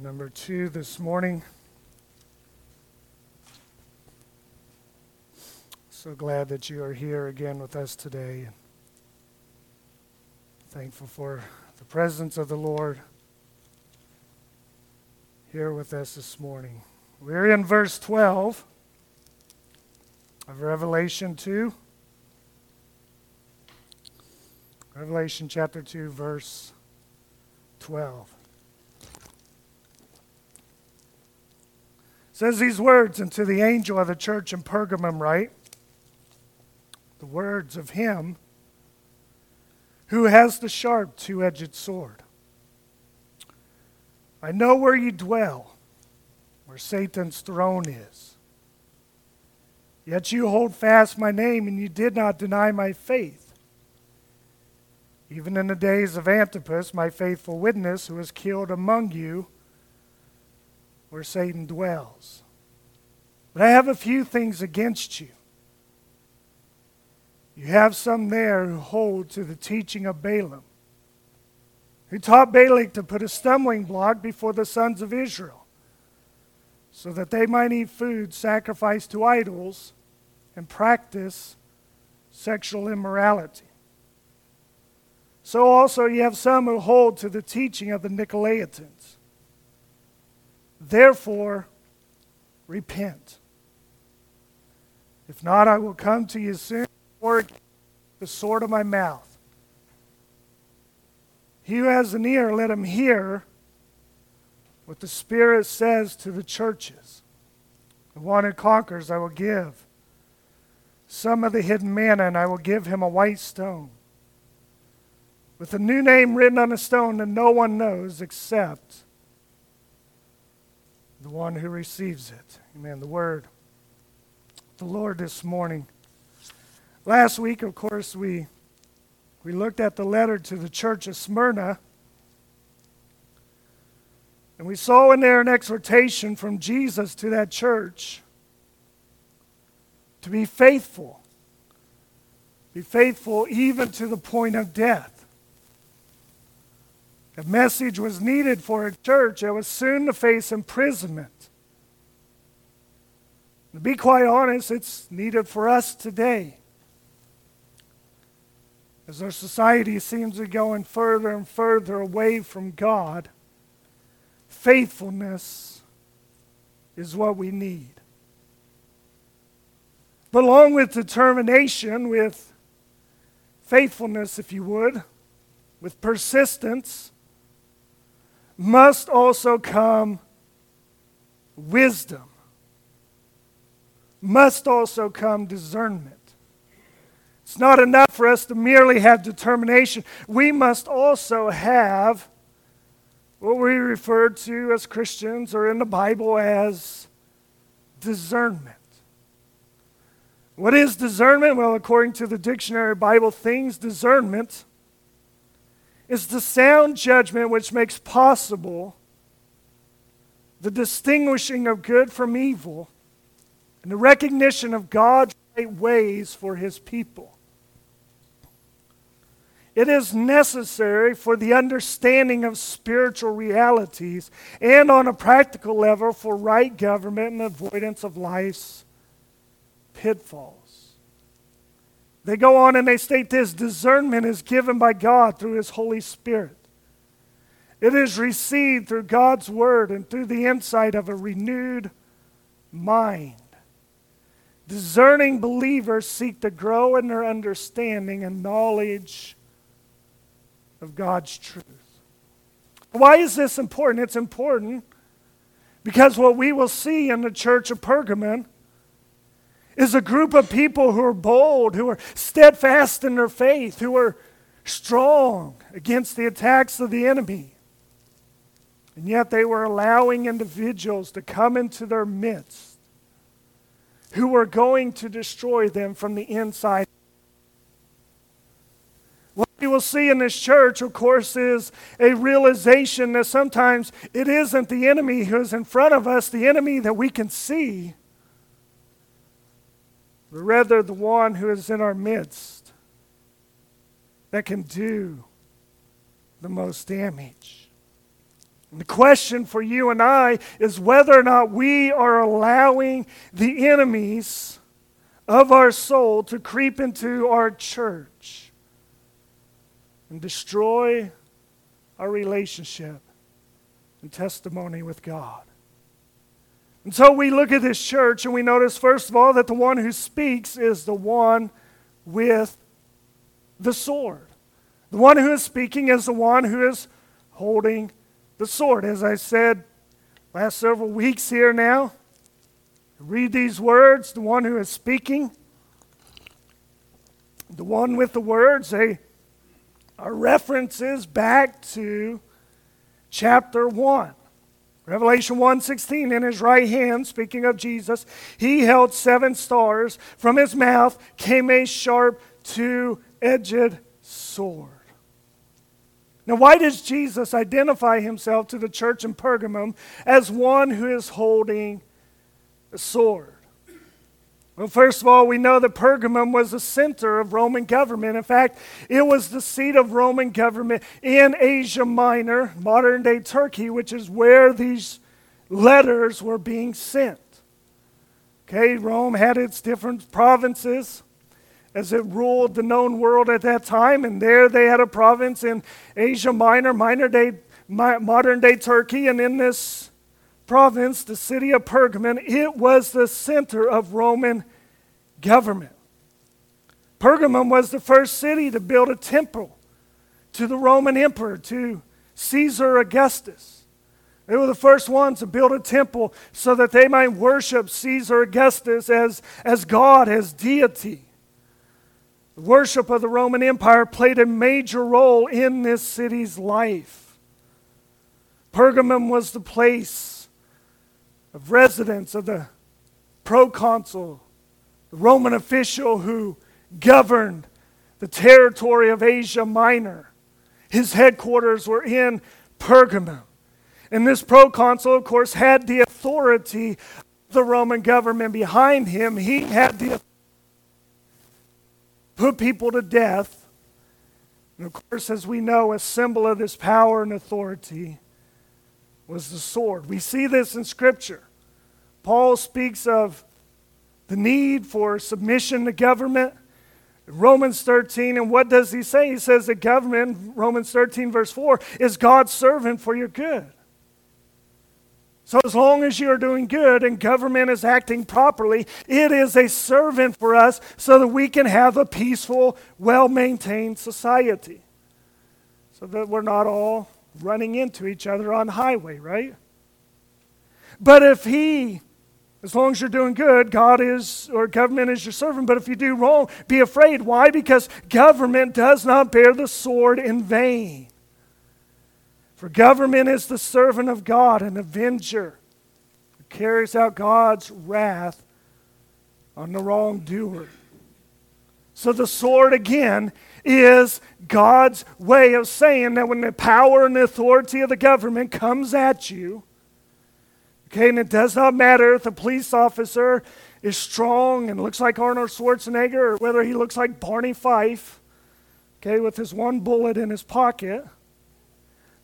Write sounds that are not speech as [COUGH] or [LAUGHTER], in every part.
number two this morning. So glad that you are here again with us today. Thankful for the presence of the Lord here with us this morning. We're in verse 12 of Revelation 2. Revelation chapter 2, verse 12. Says these words unto the angel of the church in Pergamum, write the words of him who has the sharp two edged sword. I know where you dwell, where Satan's throne is. Yet you hold fast my name, and you did not deny my faith. Even in the days of Antipas, my faithful witness, who was killed among you where Satan dwells. But I have a few things against you. You have some there who hold to the teaching of Balaam, who taught Balak to put a stumbling block before the sons of Israel, so that they might eat food sacrificed to idols and practice sexual immorality. So also you have some who hold to the teaching of the Nicolaitans Therefore, repent. If not, I will come to you soon or the sword of my mouth. He who has an ear, let him hear what the Spirit says to the churches. The one who conquers, I will give some of the hidden manna, and I will give him a white stone with a new name written on a stone that no one knows except the one who receives it. Amen. The word. The Lord this morning. Last week, of course, we, we looked at the letter to the church of Smyrna. And we saw in there an exhortation from Jesus to that church to be faithful. Be faithful even to the point of death. A message was needed for a church that was soon to face imprisonment. To be quite honest, it's needed for us today. As our society seems to be going further and further away from God, faithfulness is what we need. But along with determination, with faithfulness, if you would, with persistence, must also come wisdom, must also come discernment. It's not enough for us to merely have determination. We must also have what we refer to as Christians or in the Bible as discernment. What is discernment? Well, according to the dictionary Bible Themes, discernment is the sound judgment which makes possible the distinguishing of good from evil and the recognition of God's right ways for his people. It is necessary for the understanding of spiritual realities and, on a practical level, for right government and avoidance of life's pitfalls. They go on and they state this discernment is given by God through His Holy Spirit. It is received through God's Word and through the insight of a renewed mind. Discerning believers seek to grow in their understanding and knowledge of God's truth. Why is this important? It's important because what we will see in the church of Pergamon is a group of people who are bold, who are steadfast in their faith, who are strong against the attacks of the enemy. And yet they were allowing individuals to come into their midst who were going to destroy them from the inside. What we will see in this church, of course, is a realization that sometimes it isn't the enemy who's in front of us, the enemy that we can see but rather the one who is in our midst that can do the most damage. The question for you and I is whether or not we are allowing the enemies of our soul to creep into our church and destroy our relationship and testimony with God. And so we look at this church and we notice, first of all, that the one who speaks is the one with the sword. The one who is speaking is the one who is holding the sword. As I said last several weeks here now, read these words the one who is speaking, the one with the words, they are references back to chapter 1. Revelation 1:16 in his right hand speaking of Jesus he held seven stars from his mouth came a sharp two-edged sword now, why does Jesus identify himself to the church in Pergamum as one who is holding a sword? Well, first of all, we know that Pergamum was the center of Roman government. In fact, it was the seat of Roman government in Asia Minor, modern day Turkey, which is where these letters were being sent. Okay, Rome had its different provinces as it ruled the known world at that time. And there they had a province in Asia Minor, minor day, modern day Turkey. And in this province, the city of Pergamon, it was the center of Roman government. Pergamum was the first city to build a temple to the Roman emperor, to Caesar Augustus. They were the first ones to build a temple so that they might worship Caesar Augustus as, as God, as deity. The worship of the Roman Empire played a major role in this city's life. Pergamum was the place of residence of the proconsul, the Roman official who governed the territory of Asia Minor. His headquarters were in Pergamum. And this proconsul, of course, had the authority of the Roman government behind him. He had the put people to death. And of course, as we know, a symbol of this power and authority was the sword. We see this in Scripture. Paul speaks of the need for submission to government. Romans 13, and what does he say? He says that government, Romans 13, verse 4, is God's servant for your good. So, as long as you're doing good and government is acting properly, it is a servant for us so that we can have a peaceful, well maintained society. So that we're not all running into each other on highway, right? But if he, as long as you're doing good, God is, or government is your servant, but if you do wrong, be afraid. Why? Because government does not bear the sword in vain. For government is the servant of God, an avenger who carries out God's wrath on the wrongdoer. So the sword again is God's way of saying that when the power and the authority of the government comes at you, okay, and it does not matter if the police officer is strong and looks like Arnold Schwarzenegger or whether he looks like Barney Fife, okay, with his one bullet in his pocket.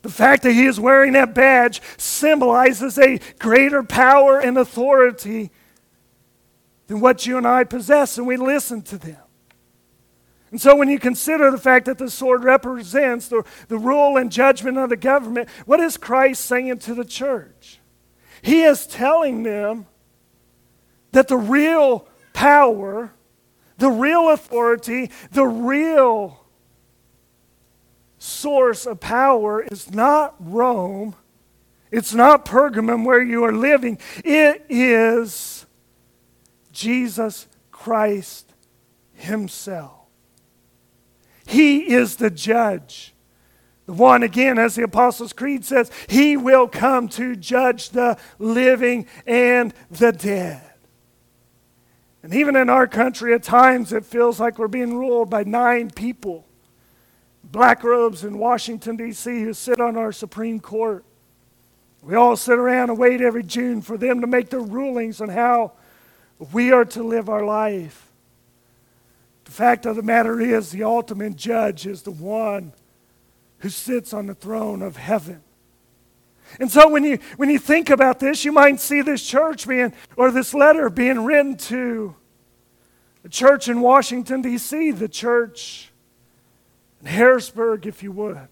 The fact that he is wearing that badge symbolizes a greater power and authority than what you and I possess, and we listen to them. And so, when you consider the fact that the sword represents the, the rule and judgment of the government, what is Christ saying to the church? He is telling them that the real power, the real authority, the real source of power is not Rome, it's not Pergamum where you are living, it is Jesus Christ Himself. He is the judge. The one, again, as the Apostles' Creed says, He will come to judge the living and the dead. And even in our country, at times it feels like we're being ruled by nine people black robes in Washington, D.C., who sit on our Supreme Court. We all sit around and wait every June for them to make their rulings on how we are to live our life. The fact of the matter is, the ultimate judge is the one who sits on the throne of heaven. And so when you, when you think about this, you might see this church being, or this letter being written to the church in Washington, D.C., the church in Harrisburg, if you would.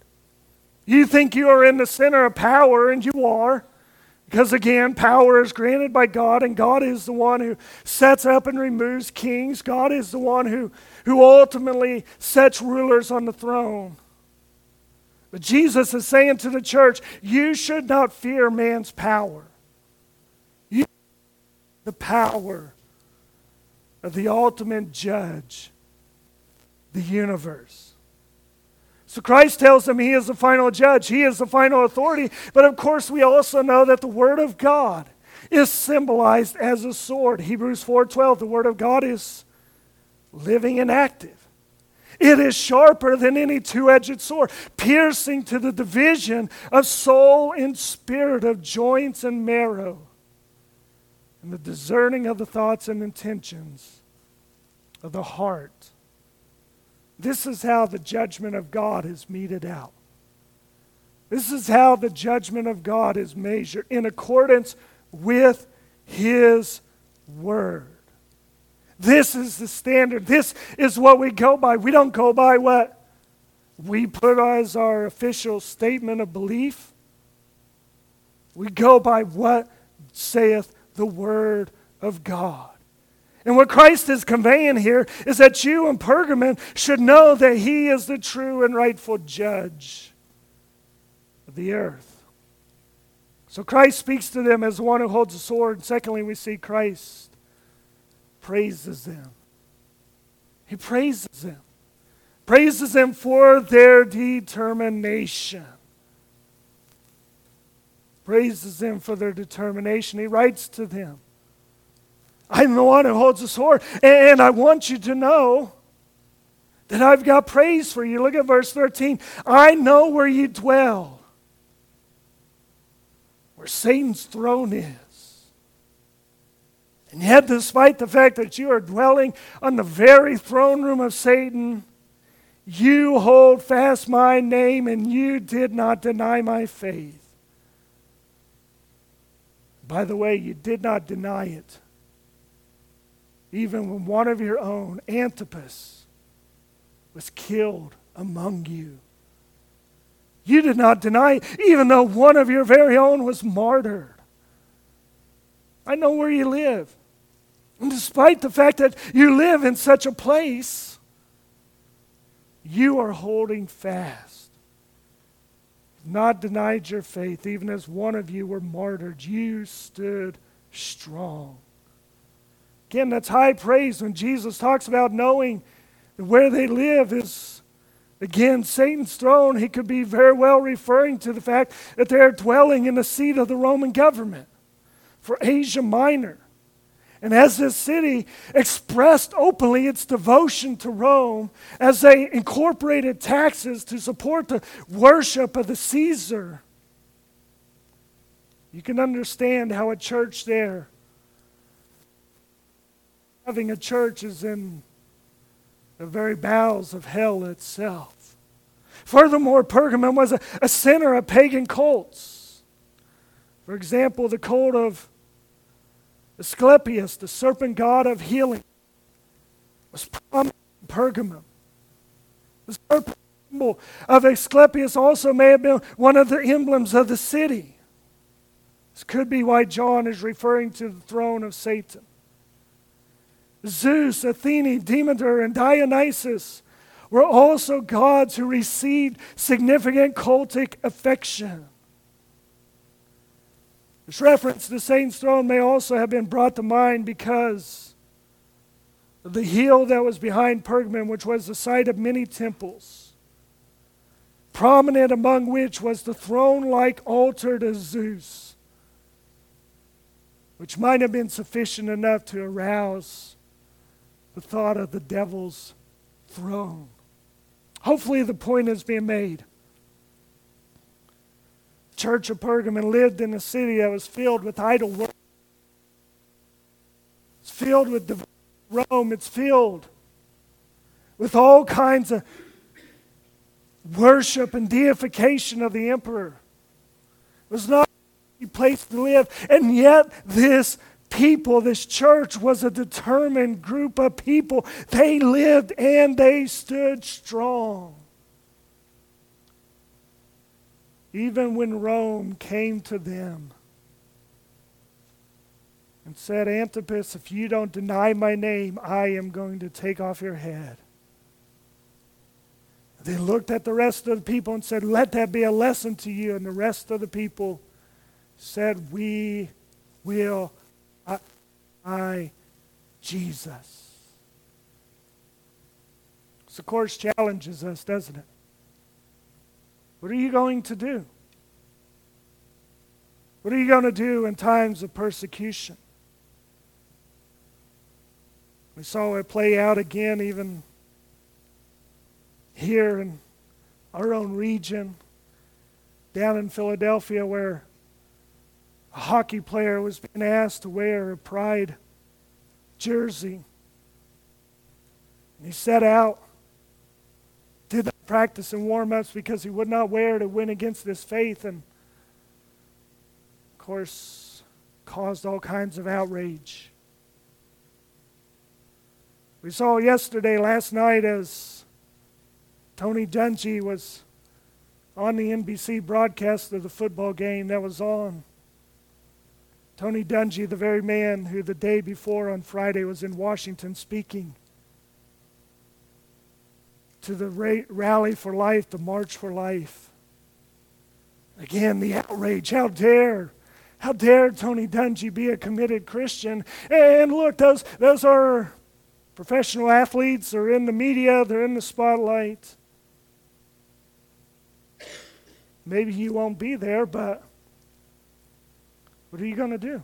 You think you are in the center of power, and you are. Because again, power is granted by God, and God is the one who sets up and removes kings. God is the one who, who ultimately sets rulers on the throne. But Jesus is saying to the church, you should not fear man's power. You the power of the ultimate judge, the universe. So Christ tells them he is the final judge, he is the final authority. But of course, we also know that the Word of God is symbolized as a sword. Hebrews 4:12, the Word of God is living and active. It is sharper than any two edged sword, piercing to the division of soul and spirit, of joints and marrow, and the discerning of the thoughts and intentions of the heart. This is how the judgment of God is meted out. This is how the judgment of God is measured in accordance with His Word. This is the standard. This is what we go by. We don't go by what we put as our official statement of belief. We go by what saith the Word of God. And what Christ is conveying here is that you in Pergamon should know that He is the true and rightful judge of the earth. So Christ speaks to them as one who holds a sword. Secondly, we see Christ praises them. He praises them. Praises them for their determination. Praises them for their determination. He writes to them I'm the one who holds the sword, and I want you to know that I've got praise for you. Look at verse 13. I know where you dwell, where Satan's throne is. And yet, despite the fact that you are dwelling on the very throne room of Satan, you hold fast my name and you did not deny my faith. By the way, you did not deny it. Even when one of your own, Antipas, was killed among you. You did not deny even though one of your very own was martyred. I know where you live. And despite the fact that you live in such a place, you are holding fast. Not denied your faith, even as one of you were martyred. You stood strong. Again, that's high praise when Jesus talks about knowing that where they live is, again, Satan's throne. He could be very well referring to the fact that they're dwelling in the seat of the Roman government for Asia Minor. And as this city expressed openly its devotion to Rome, as they incorporated taxes to support the worship of the Caesar, you can understand how a church there, having a church, is in the very bowels of hell itself. Furthermore, Pergamum was a, a center of pagan cults. For example, the cult of Asclepius, the serpent god of healing, was prominent in Pergamum. The serpent symbol of Asclepius also may have been one of the emblems of the city. This could be why John is referring to the throne of Satan. Zeus, Athene, Demeter, and Dionysus were also gods who received significant cultic affection. This reference to Satan's throne may also have been brought to mind because the hill that was behind Pergamum, which was the site of many temples, prominent among which was the throne like altar to Zeus, which might have been sufficient enough to arouse the thought of the devil's throne. Hopefully, the point is being made church of Pergamon lived in a city that was filled with idol worship. It's filled with Rome. It's filled with all kinds of worship and deification of the emperor. It was not a place to live. And yet, this people, this church was a determined group of people. They lived and they stood strong. Even when Rome came to them and said, Antipas, if you don't deny my name, I am going to take off your head. They looked at the rest of the people and said, Let that be a lesson to you. And the rest of the people said, We will I Jesus. This, of course, challenges us, doesn't it? What are you going to do? What are you going to do in times of persecution? We saw it play out again, even here in our own region, down in Philadelphia, where a hockey player was being asked to wear a pride jersey. And he set out, did that practice and warm ups because he would not wear to win against this faith, and of course, caused all kinds of outrage. We saw yesterday, last night, as Tony Dungy was on the NBC broadcast of the football game that was on. Tony Dungy, the very man who the day before on Friday was in Washington speaking to the ra- Rally for Life, the March for Life. Again, the outrage. How dare, how dare Tony Dungy be a committed Christian? And look, those, those are professional athletes. They're in the media, they're in the spotlight. Maybe you won't be there, but what are you going to do?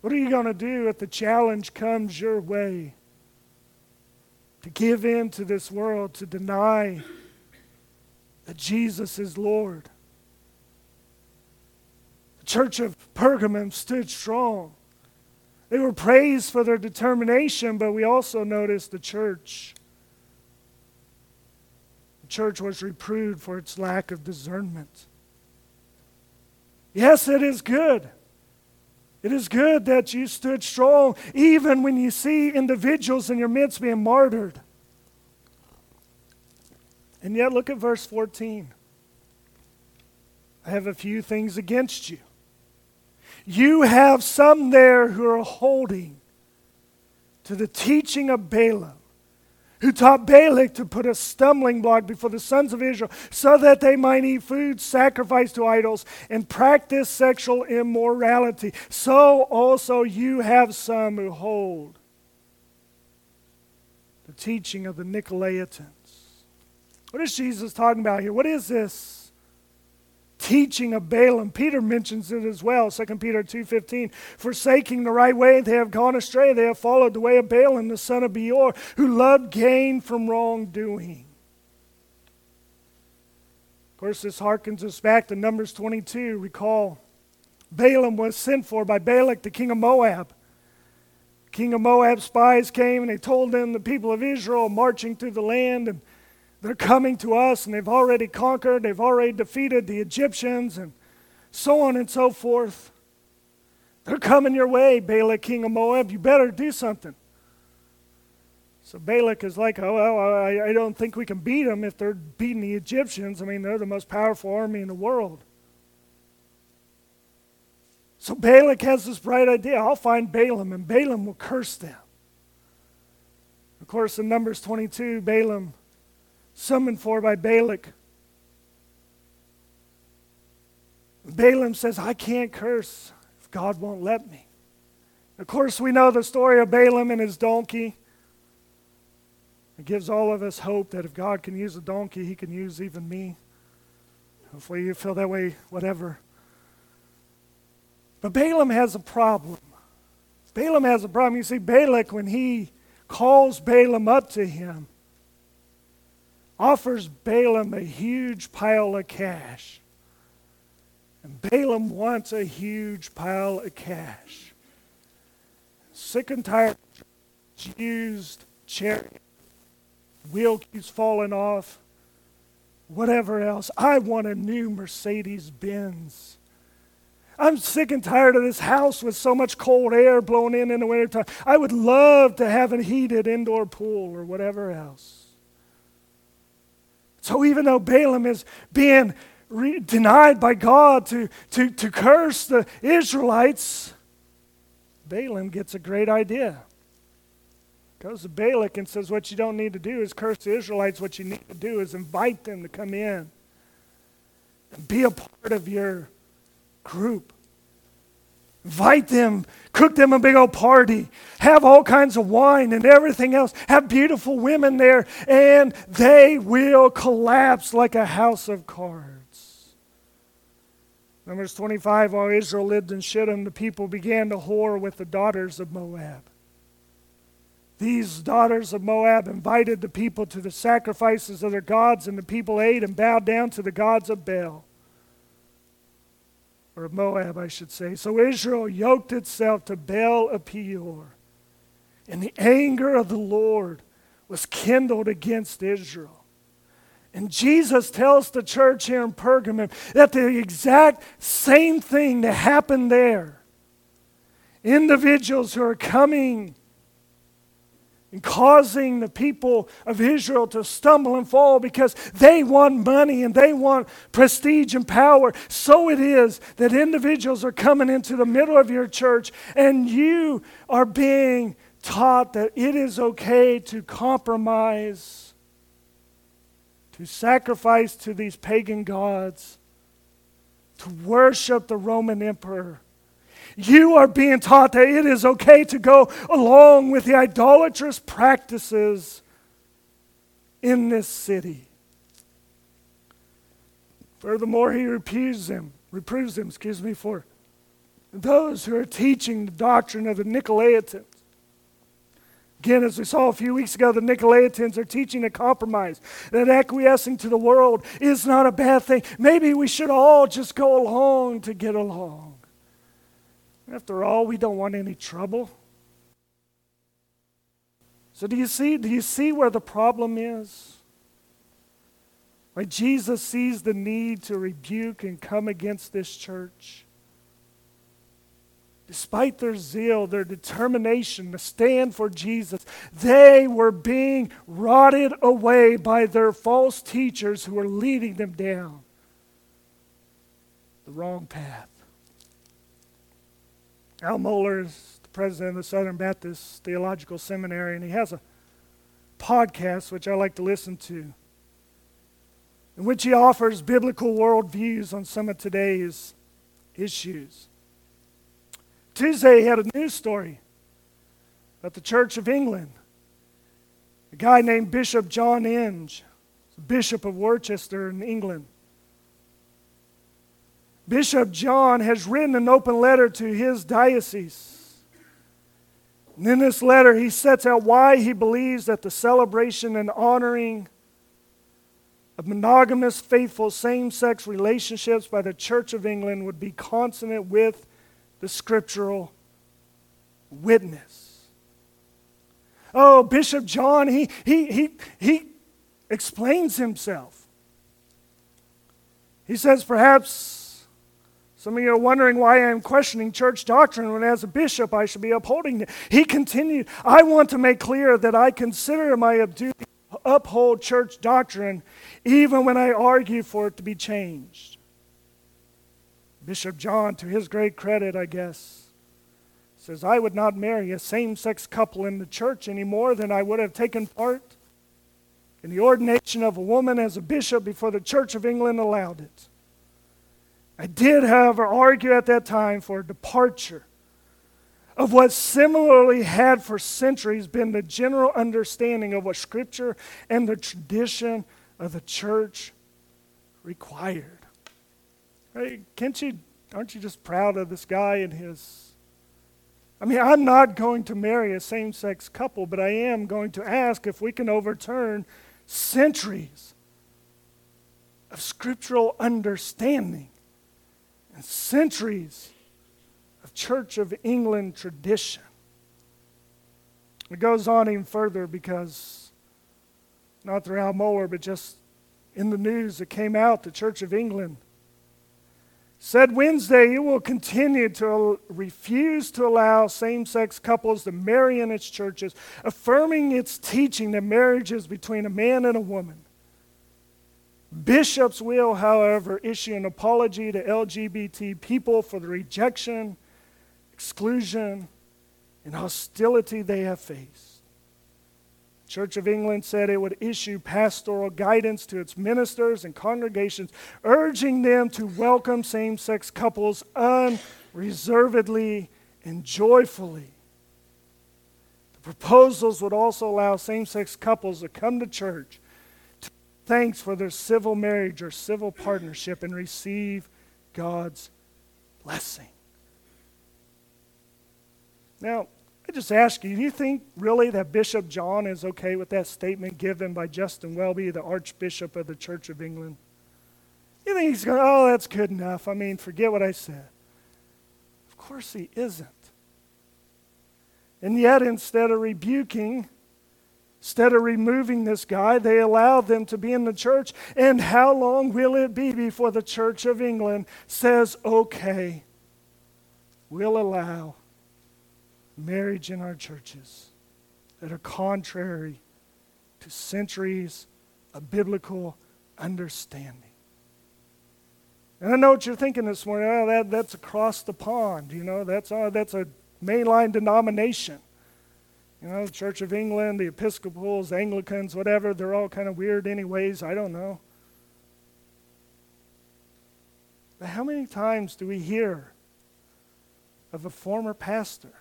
What are you going to do if the challenge comes your way? To give in to this world, to deny that Jesus is Lord. The church of Pergamum stood strong. They were praised for their determination, but we also noticed the church. The church was reproved for its lack of discernment. Yes, it is good. It is good that you stood strong, even when you see individuals in your midst being martyred. And yet, look at verse 14. I have a few things against you. You have some there who are holding to the teaching of Balaam who taught Balak to put a stumbling block before the sons of Israel so that they might eat food sacrificed to idols and practice sexual immorality. So also you have some who hold the teaching of the Nicolaitans. What is Jesus talking about here? What is this? Teaching of Balaam. Peter mentions it as well, 2 Peter 2.15. Forsaking the right way, they have gone astray. They have followed the way of Balaam, the son of Beor, who loved gain from wrongdoing. Of course, this harkens us back to Numbers 22. Recall, Balaam was sent for by Balak, the king of Moab. King of Moab spies came and they told them the people of Israel marching through the land and they're coming to us and they've already conquered, they've already defeated the Egyptians, and so on and so forth. They're coming your way, Balak, king of Moab. You better do something. So Balak is like, oh, well, I, I don't think we can beat them if they're beating the Egyptians. I mean, they're the most powerful army in the world. So Balak has this bright idea I'll find Balaam, and Balaam will curse them. Of course, in Numbers 22, Balaam summoned for by Balak. Balaam says, I can't curse if God won't let me. Of course, we know the story of Balaam and his donkey. It gives all of us hope that if God can use a donkey, he can use even me. Hopefully, you feel that way, whatever. But Balaam has a problem. Balaam has a problem. You see, Balak, when he calls Balaam up to him, offers Balaam a huge pile of cash. And Balaam wants a huge pile of cash. Sick and tired, used chariot, wheel keeps falling off, whatever else. I want a new Mercedes Benz I'm sick and tired of this house with so much cold air blowing in in the wintertime. I would love to have a heated indoor pool or whatever else. So even though Balaam is being re- denied by God to, to, to curse the Israelites, Balaam gets a great idea. Goes to Balak and says, What you don't need to do is curse the Israelites. What you need to do is invite them to come in and be a part of your group. Invite them, cook them a big old party, have all kinds of wine and everything else, have beautiful women there, and they will collapse like a house of cards. Numbers 25 While Israel lived in Shittim, the people began to whore with the daughters of Moab. These daughters of Moab invited the people to the sacrifices of their gods, and the people ate and bowed down to the gods of Baal or Moab, I should say. So Israel yoked itself to Baal of Peor, and the anger of the Lord was kindled against Israel. And Jesus tells the church here in Pergamum that the exact same thing that happened there. Individuals who are coming and causing the people of Israel to stumble and fall because they want money and they want prestige and power. So it is that individuals are coming into the middle of your church and you are being taught that it is okay to compromise, to sacrifice to these pagan gods, to worship the Roman emperor you are being taught that it is okay to go along with the idolatrous practices in this city. Furthermore, he reproves them, reproves them, excuse me, for those who are teaching the doctrine of the Nicolaitans. Again, as we saw a few weeks ago, the Nicolaitans are teaching a compromise, that acquiescing to the world is not a bad thing. Maybe we should all just go along to get along. After all, we don't want any trouble. So do you see do you see where the problem is? Why Jesus sees the need to rebuke and come against this church. Despite their zeal, their determination to stand for Jesus, they were being rotted away by their false teachers who were leading them down the wrong path. Al Mohler is the president of the Southern Baptist Theological Seminary, and he has a podcast which I like to listen to, in which he offers biblical worldviews on some of today's issues. Tuesday, he had a news story about the Church of England. A guy named Bishop John Inge, Bishop of Worcester in England. Bishop John has written an open letter to his diocese. And in this letter, he sets out why he believes that the celebration and honoring of monogamous, faithful, same sex relationships by the Church of England would be consonant with the scriptural witness. Oh, Bishop John, he, he, he, he explains himself. He says, perhaps some of you are wondering why I'm questioning church doctrine when, as a bishop, I should be upholding it. He continued, I want to make clear that I consider my duty to uphold church doctrine even when I argue for it to be changed. Bishop John, to his great credit, I guess, says, I would not marry a same sex couple in the church any more than I would have taken part in the ordination of a woman as a bishop before the Church of England allowed it. I did, however, argue at that time for a departure of what similarly had for centuries been the general understanding of what Scripture and the tradition of the church required. Hey, can't you, aren't you just proud of this guy and his? I mean, I'm not going to marry a same sex couple, but I am going to ask if we can overturn centuries of scriptural understanding and centuries of Church of England tradition. It goes on even further because, not through Al Mohler, but just in the news that came out, the Church of England said Wednesday it will continue to refuse to allow same sex couples to marry in its churches, affirming its teaching that marriage is between a man and a woman. Bishops will, however, issue an apology to LGBT people for the rejection, exclusion, and hostility they have faced. Church of England said it would issue pastoral guidance to its ministers and congregations, urging them to welcome same sex couples unreservedly and joyfully. The proposals would also allow same sex couples to come to church thanks for their civil marriage or civil partnership and receive God's blessing. Now, I just ask you, do you think really that Bishop John is okay with that statement given by Justin Welby, the Archbishop of the Church of England? You think he's going, oh, that's good enough. I mean, forget what I said. Of course he isn't. And yet, instead of rebuking, instead of removing this guy, they allowed them to be in the church. And how long will it be before the Church of England says, okay, we'll allow marriage in our churches that are contrary to centuries of biblical understanding. And I know what you're thinking this morning. Oh, that, that's across the pond. You know, that's, uh, that's a mainline denomination. You know, the Church of England, the Episcopals, Anglicans, whatever, they're all kind of weird, anyways. I don't know. But how many times do we hear of a former pastor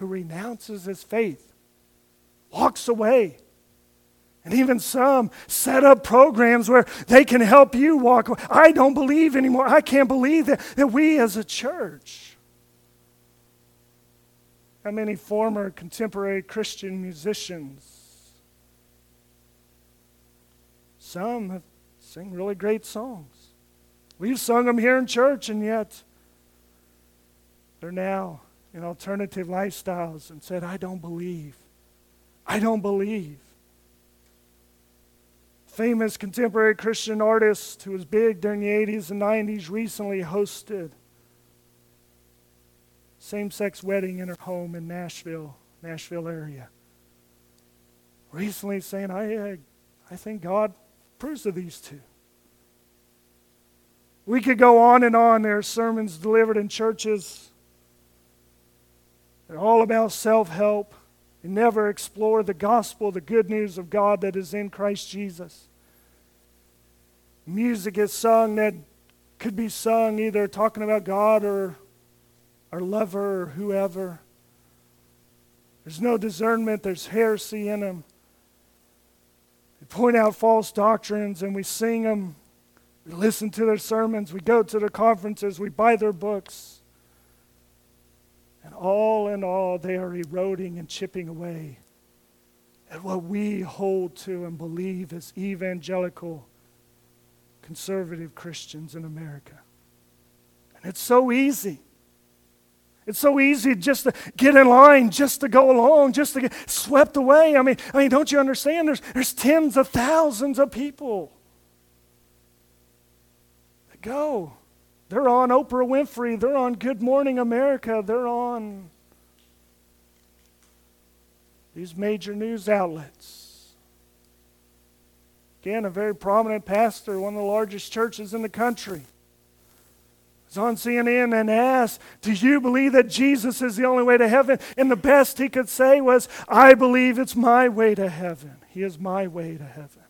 who renounces his faith, walks away. And even some set up programs where they can help you walk away. I don't believe anymore. I can't believe that, that we as a church. How many former contemporary Christian musicians? Some have sing really great songs. We've sung them here in church, and yet they're now in alternative lifestyles and said, I don't believe. I don't believe. Famous contemporary Christian artist who was big during the 80s and 90s recently hosted same-sex wedding in her home in Nashville, Nashville area. Recently saying, I, I, I think God approves of these two. We could go on and on. There are sermons delivered in churches they're all about self help and never explore the gospel, the good news of God that is in Christ Jesus. Music is sung that could be sung either talking about God or our lover or whoever. There's no discernment, there's heresy in them. They point out false doctrines and we sing them. We listen to their sermons, we go to their conferences, we buy their books. And all in all, they are eroding and chipping away at what we hold to and believe as evangelical conservative Christians in America. And it's so easy. It's so easy just to get in line, just to go along, just to get swept away. I mean, I mean, don't you understand? There's, there's tens of thousands of people that go. They're on Oprah Winfrey. They're on Good Morning America. They're on these major news outlets. Again, a very prominent pastor, one of the largest churches in the country, was on CNN and asked, Do you believe that Jesus is the only way to heaven? And the best he could say was, I believe it's my way to heaven. He is my way to heaven.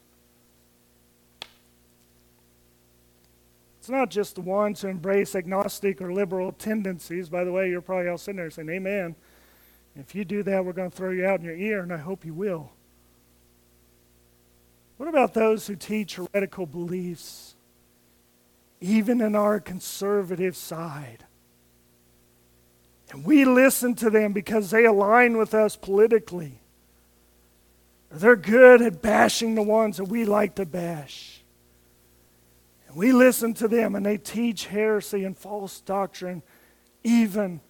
It's not just the ones who embrace agnostic or liberal tendencies. By the way, you're probably all sitting there saying, Amen. If you do that, we're going to throw you out in your ear, and I hope you will. What about those who teach heretical beliefs, even in our conservative side? And we listen to them because they align with us politically. They're good at bashing the ones that we like to bash. And we listen to them and they teach heresy and false doctrine, even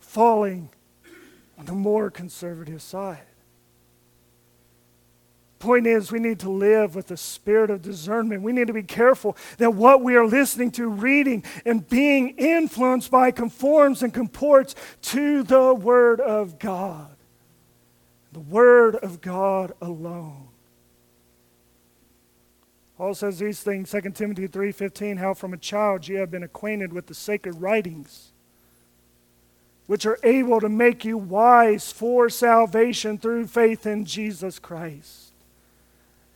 falling on the more conservative side. Point is, we need to live with the spirit of discernment. We need to be careful that what we are listening to, reading, and being influenced by conforms and comports to the Word of God. The Word of God alone. Paul says these things, 2 Timothy 3:15, how from a child you have been acquainted with the sacred writings, which are able to make you wise for salvation through faith in Jesus Christ.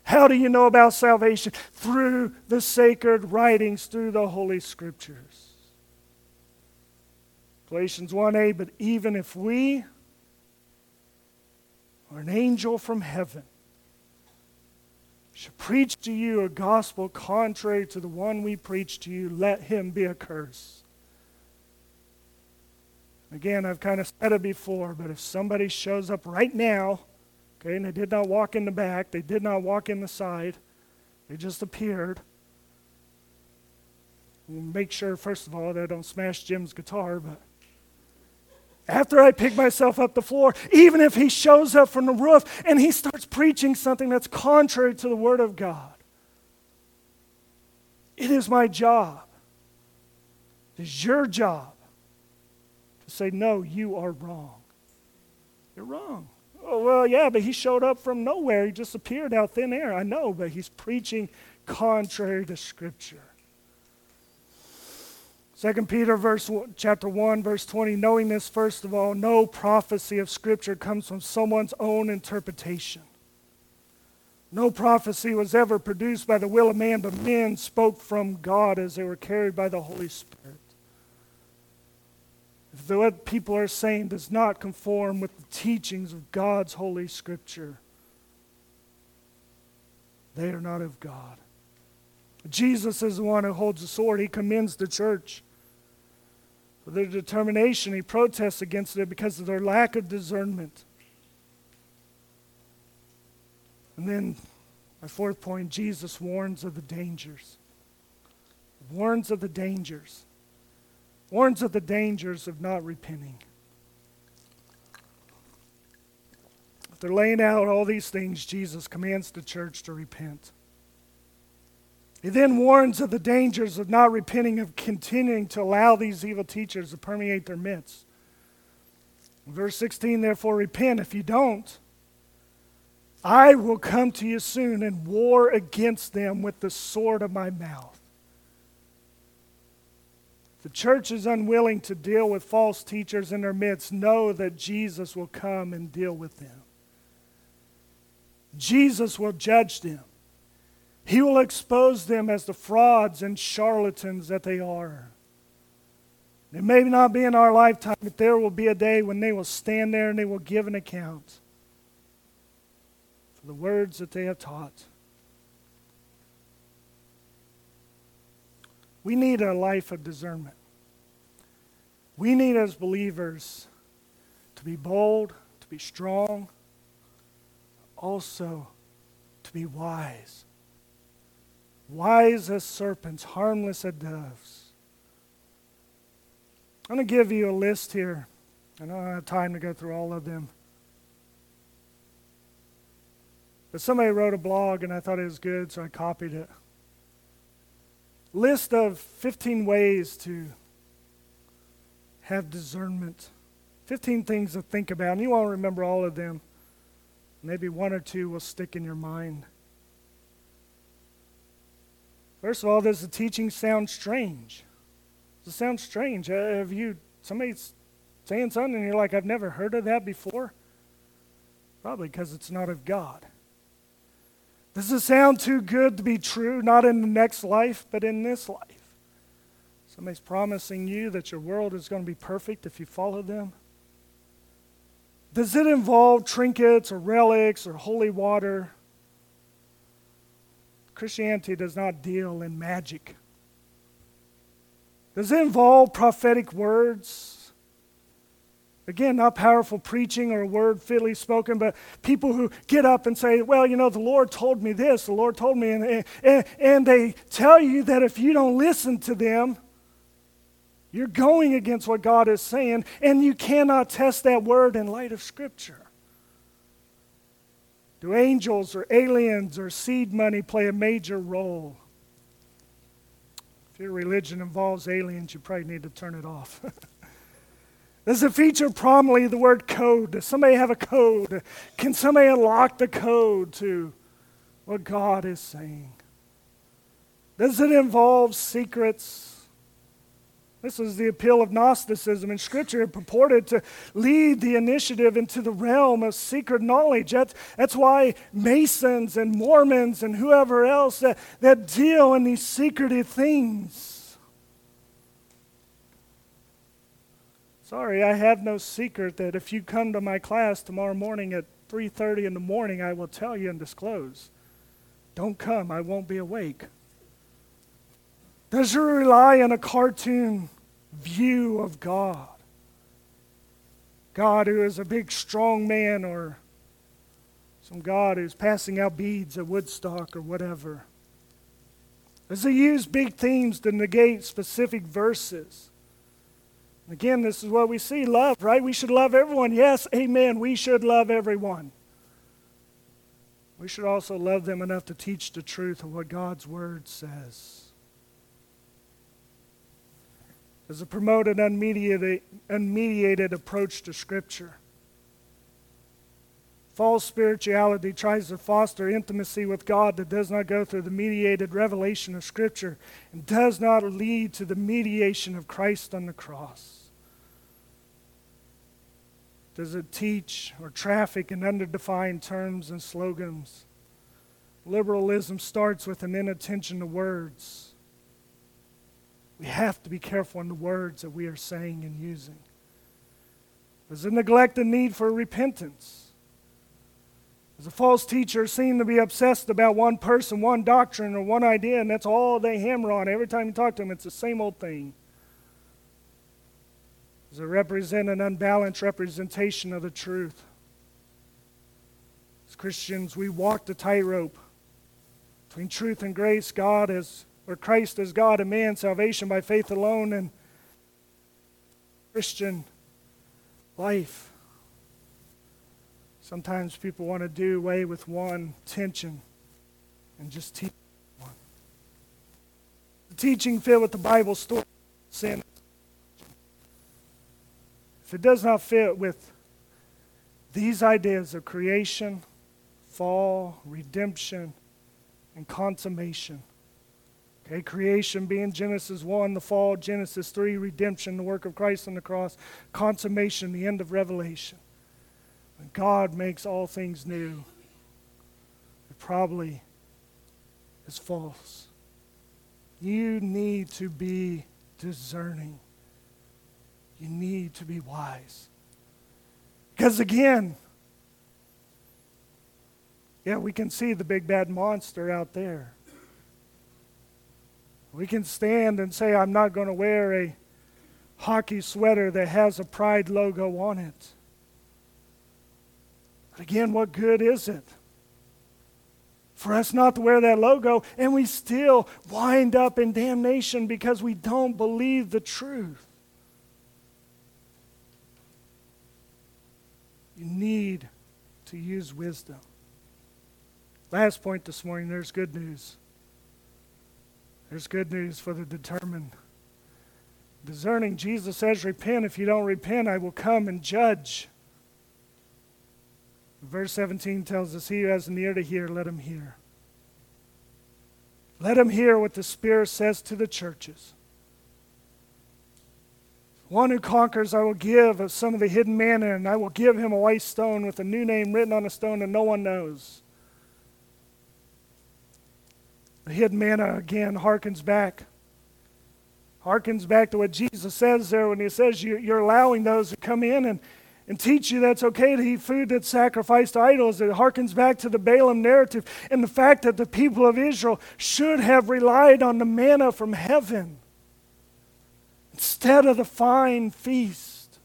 How do you know about salvation? Through the sacred writings, through the Holy Scriptures. Galatians 1a, but even if we or an angel from heaven should preach to you a gospel contrary to the one we preach to you, let him be accursed. Again, I've kind of said it before, but if somebody shows up right now, okay, and they did not walk in the back, they did not walk in the side, they just appeared. We'll make sure, first of all, that I don't smash Jim's guitar, but after I pick myself up the floor, even if he shows up from the roof and he starts preaching something that's contrary to the Word of God. It is my job, it is your job to say, No, you are wrong. You're wrong. Oh, well, yeah, but he showed up from nowhere. He just appeared out thin air. I know, but he's preaching contrary to Scripture. 2 Peter verse chapter 1 verse 20 knowing this first of all no prophecy of scripture comes from someone's own interpretation. No prophecy was ever produced by the will of man but men spoke from God as they were carried by the Holy Spirit. If what people are saying does not conform with the teachings of God's holy scripture, they are not of God. Jesus is the one who holds the sword. He commends the church for their determination. He protests against it because of their lack of discernment. And then, my fourth point Jesus warns of the dangers. Warns of the dangers. Warns of the dangers of not repenting. After laying out all these things, Jesus commands the church to repent. He then warns of the dangers of not repenting, of continuing to allow these evil teachers to permeate their midst. verse 16, therefore, repent. If you don't, I will come to you soon and war against them with the sword of my mouth. The church is unwilling to deal with false teachers in their midst. Know that Jesus will come and deal with them. Jesus will judge them. He will expose them as the frauds and charlatans that they are. It may not be in our lifetime, but there will be a day when they will stand there and they will give an account for the words that they have taught. We need a life of discernment. We need, as believers, to be bold, to be strong, also to be wise wise as serpents, harmless as doves. I'm going to give you a list here. I don't have time to go through all of them. But somebody wrote a blog and I thought it was good, so I copied it. List of 15 ways to have discernment. 15 things to think about. And you won't remember all of them. Maybe one or two will stick in your mind. First of all, does the teaching sound strange? Does it sound strange? Uh, have you, somebody's saying something and you're like, I've never heard of that before? Probably because it's not of God. Does it sound too good to be true, not in the next life, but in this life? Somebody's promising you that your world is going to be perfect if you follow them. Does it involve trinkets or relics or holy water? Christianity does not deal in magic. Does it involve prophetic words? Again, not powerful preaching or a word fitly spoken, but people who get up and say, Well, you know, the Lord told me this, the Lord told me, and, and, and they tell you that if you don't listen to them, you're going against what God is saying, and you cannot test that word in light of Scripture. Do angels or aliens or seed money play a major role? If your religion involves aliens, you probably need to turn it off. [LAUGHS] Does it feature prominently the word code? Does somebody have a code? Can somebody unlock the code to what God is saying? Does it involve secrets? This is the appeal of Gnosticism in Scripture. It purported to lead the initiative into the realm of secret knowledge. That's, that's why Masons and Mormons and whoever else that, that deal in these secretive things. Sorry, I have no secret that if you come to my class tomorrow morning at 3:30 in the morning, I will tell you and disclose. Don't come, I won't be awake. Does you rely on a cartoon view of God? God who is a big, strong man, or some God who's passing out beads at Woodstock or whatever? Does he use big themes to negate specific verses? Again, this is what we see love, right? We should love everyone. Yes, amen. We should love everyone. We should also love them enough to teach the truth of what God's Word says. As a promoted, unmediated, unmediated approach to Scripture. False spirituality tries to foster intimacy with God that does not go through the mediated revelation of Scripture and does not lead to the mediation of Christ on the cross. Does it teach or traffic in underdefined terms and slogans? Liberalism starts with an inattention to words we have to be careful in the words that we are saying and using. Does it neglect the need for repentance? Does a false teacher seem to be obsessed about one person, one doctrine, or one idea, and that's all they hammer on? Every time you talk to them, it's the same old thing. Does it represent an unbalanced representation of the truth? As Christians, we walk the tightrope between truth and grace. God is, or Christ is God and man, salvation by faith alone, and Christian life. Sometimes people want to do away with one tension and just teach one. The teaching fit with the Bible story, sin. If it does not fit with these ideas of creation, fall, redemption, and consummation, Okay, creation being Genesis 1, the fall, Genesis 3, redemption, the work of Christ on the cross, consummation, the end of Revelation. When God makes all things new, it probably is false. You need to be discerning. You need to be wise. Because again, yeah, we can see the big bad monster out there. We can stand and say, I'm not going to wear a hockey sweater that has a pride logo on it. But again, what good is it? For us not to wear that logo, and we still wind up in damnation because we don't believe the truth. You need to use wisdom. Last point this morning there's good news. There's good news for the determined. Discerning, Jesus says, Repent. If you don't repent, I will come and judge. Verse 17 tells us, He who has an ear to hear, let him hear. Let him hear what the Spirit says to the churches. One who conquers, I will give of some of the hidden manna, and I will give him a white stone with a new name written on a stone that no one knows. The hidden manna again harkens back. Harkens back to what Jesus says there when he says you, are allowing those to come in and, and teach you that's okay to eat food that's sacrificed to idols. It harkens back to the Balaam narrative and the fact that the people of Israel should have relied on the manna from heaven instead of the fine feast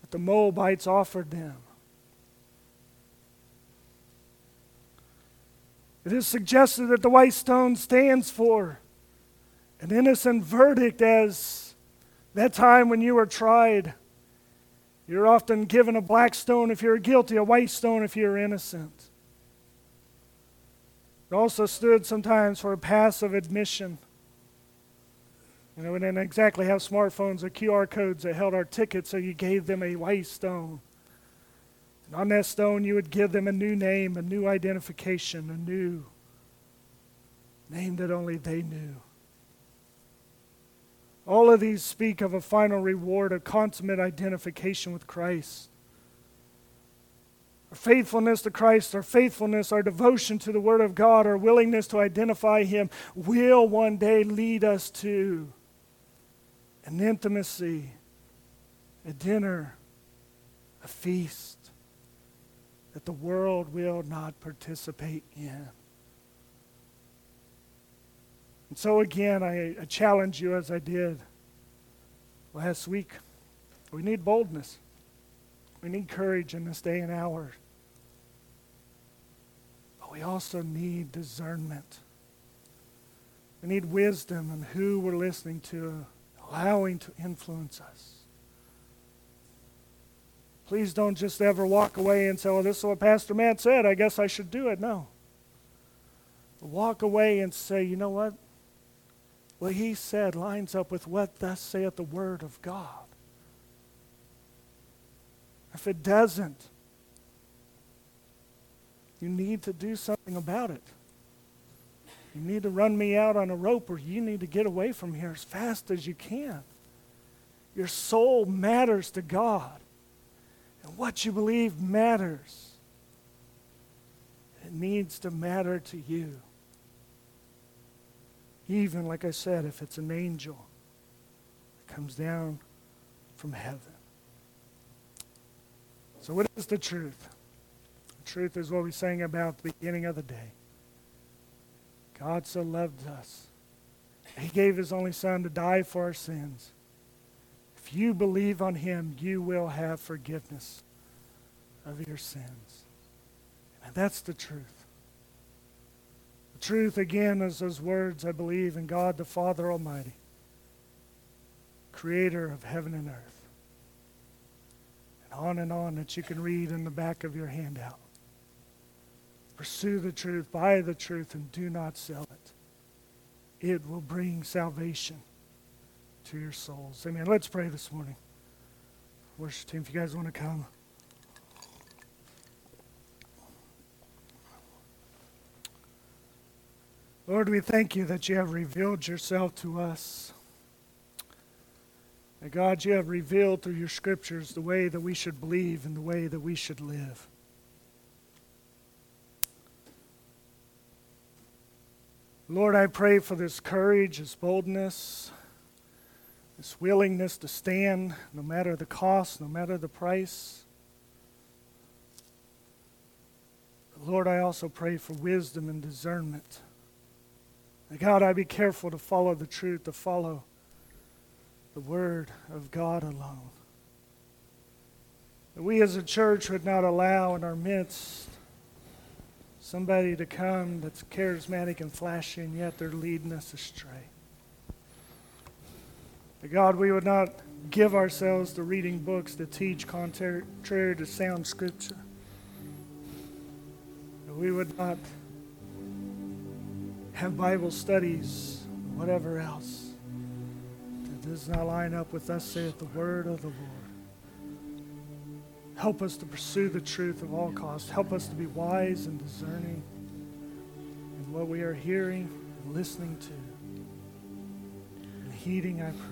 that the Moabites offered them. It is suggested that the white stone stands for an innocent verdict as that time when you were tried You're often given a black stone if you're guilty, a white stone if you're innocent. It also stood sometimes for a passive admission. You know, we didn't exactly have smartphones or QR codes that held our tickets, so you gave them a white stone. And on that stone, you would give them a new name, a new identification, a new name that only they knew. All of these speak of a final reward, a consummate identification with Christ. Our faithfulness to Christ, our faithfulness, our devotion to the Word of God, our willingness to identify Him will one day lead us to an intimacy, a dinner, a feast that the world will not participate in. And so, again, I, I challenge you as I did last week. We need boldness. We need courage in this day and hour. But we also need discernment. We need wisdom on who we're listening to, allowing to influence us. Please don't just ever walk away and say, well, this is what Pastor Matt said. I guess I should do it. No. Walk away and say, you know what? What he said lines up with what thus saith the Word of God. If it doesn't, you need to do something about it. You need to run me out on a rope, or you need to get away from here as fast as you can. Your soul matters to God, and what you believe matters. It needs to matter to you. Even, like I said, if it's an angel that comes down from heaven. So, what is the truth? The truth is what we sang about at the beginning of the day. God so loved us. He gave his only Son to die for our sins. If you believe on him, you will have forgiveness of your sins. And that's the truth. The truth, again, is those words I believe in God the Father Almighty, creator of heaven and earth. And on and on that you can read in the back of your handout. Pursue the truth, buy the truth, and do not sell it. It will bring salvation to your souls. Amen. Let's pray this morning. Worship team, if you guys want to come. Lord, we thank you that you have revealed yourself to us. And God, you have revealed through your scriptures the way that we should believe and the way that we should live. Lord, I pray for this courage, this boldness, this willingness to stand no matter the cost, no matter the price. Lord, I also pray for wisdom and discernment. God, I be careful to follow the truth, to follow the Word of God alone. That we as a church would not allow in our midst somebody to come that's charismatic and flashy, and yet they're leading us astray. That God, we would not give ourselves to reading books that teach contrary to sound scripture. We would not have Bible studies, whatever else, that does not line up with us, saith the word of the Lord. Help us to pursue the truth of all costs. Help us to be wise and discerning in what we are hearing and listening to and heeding, I pray.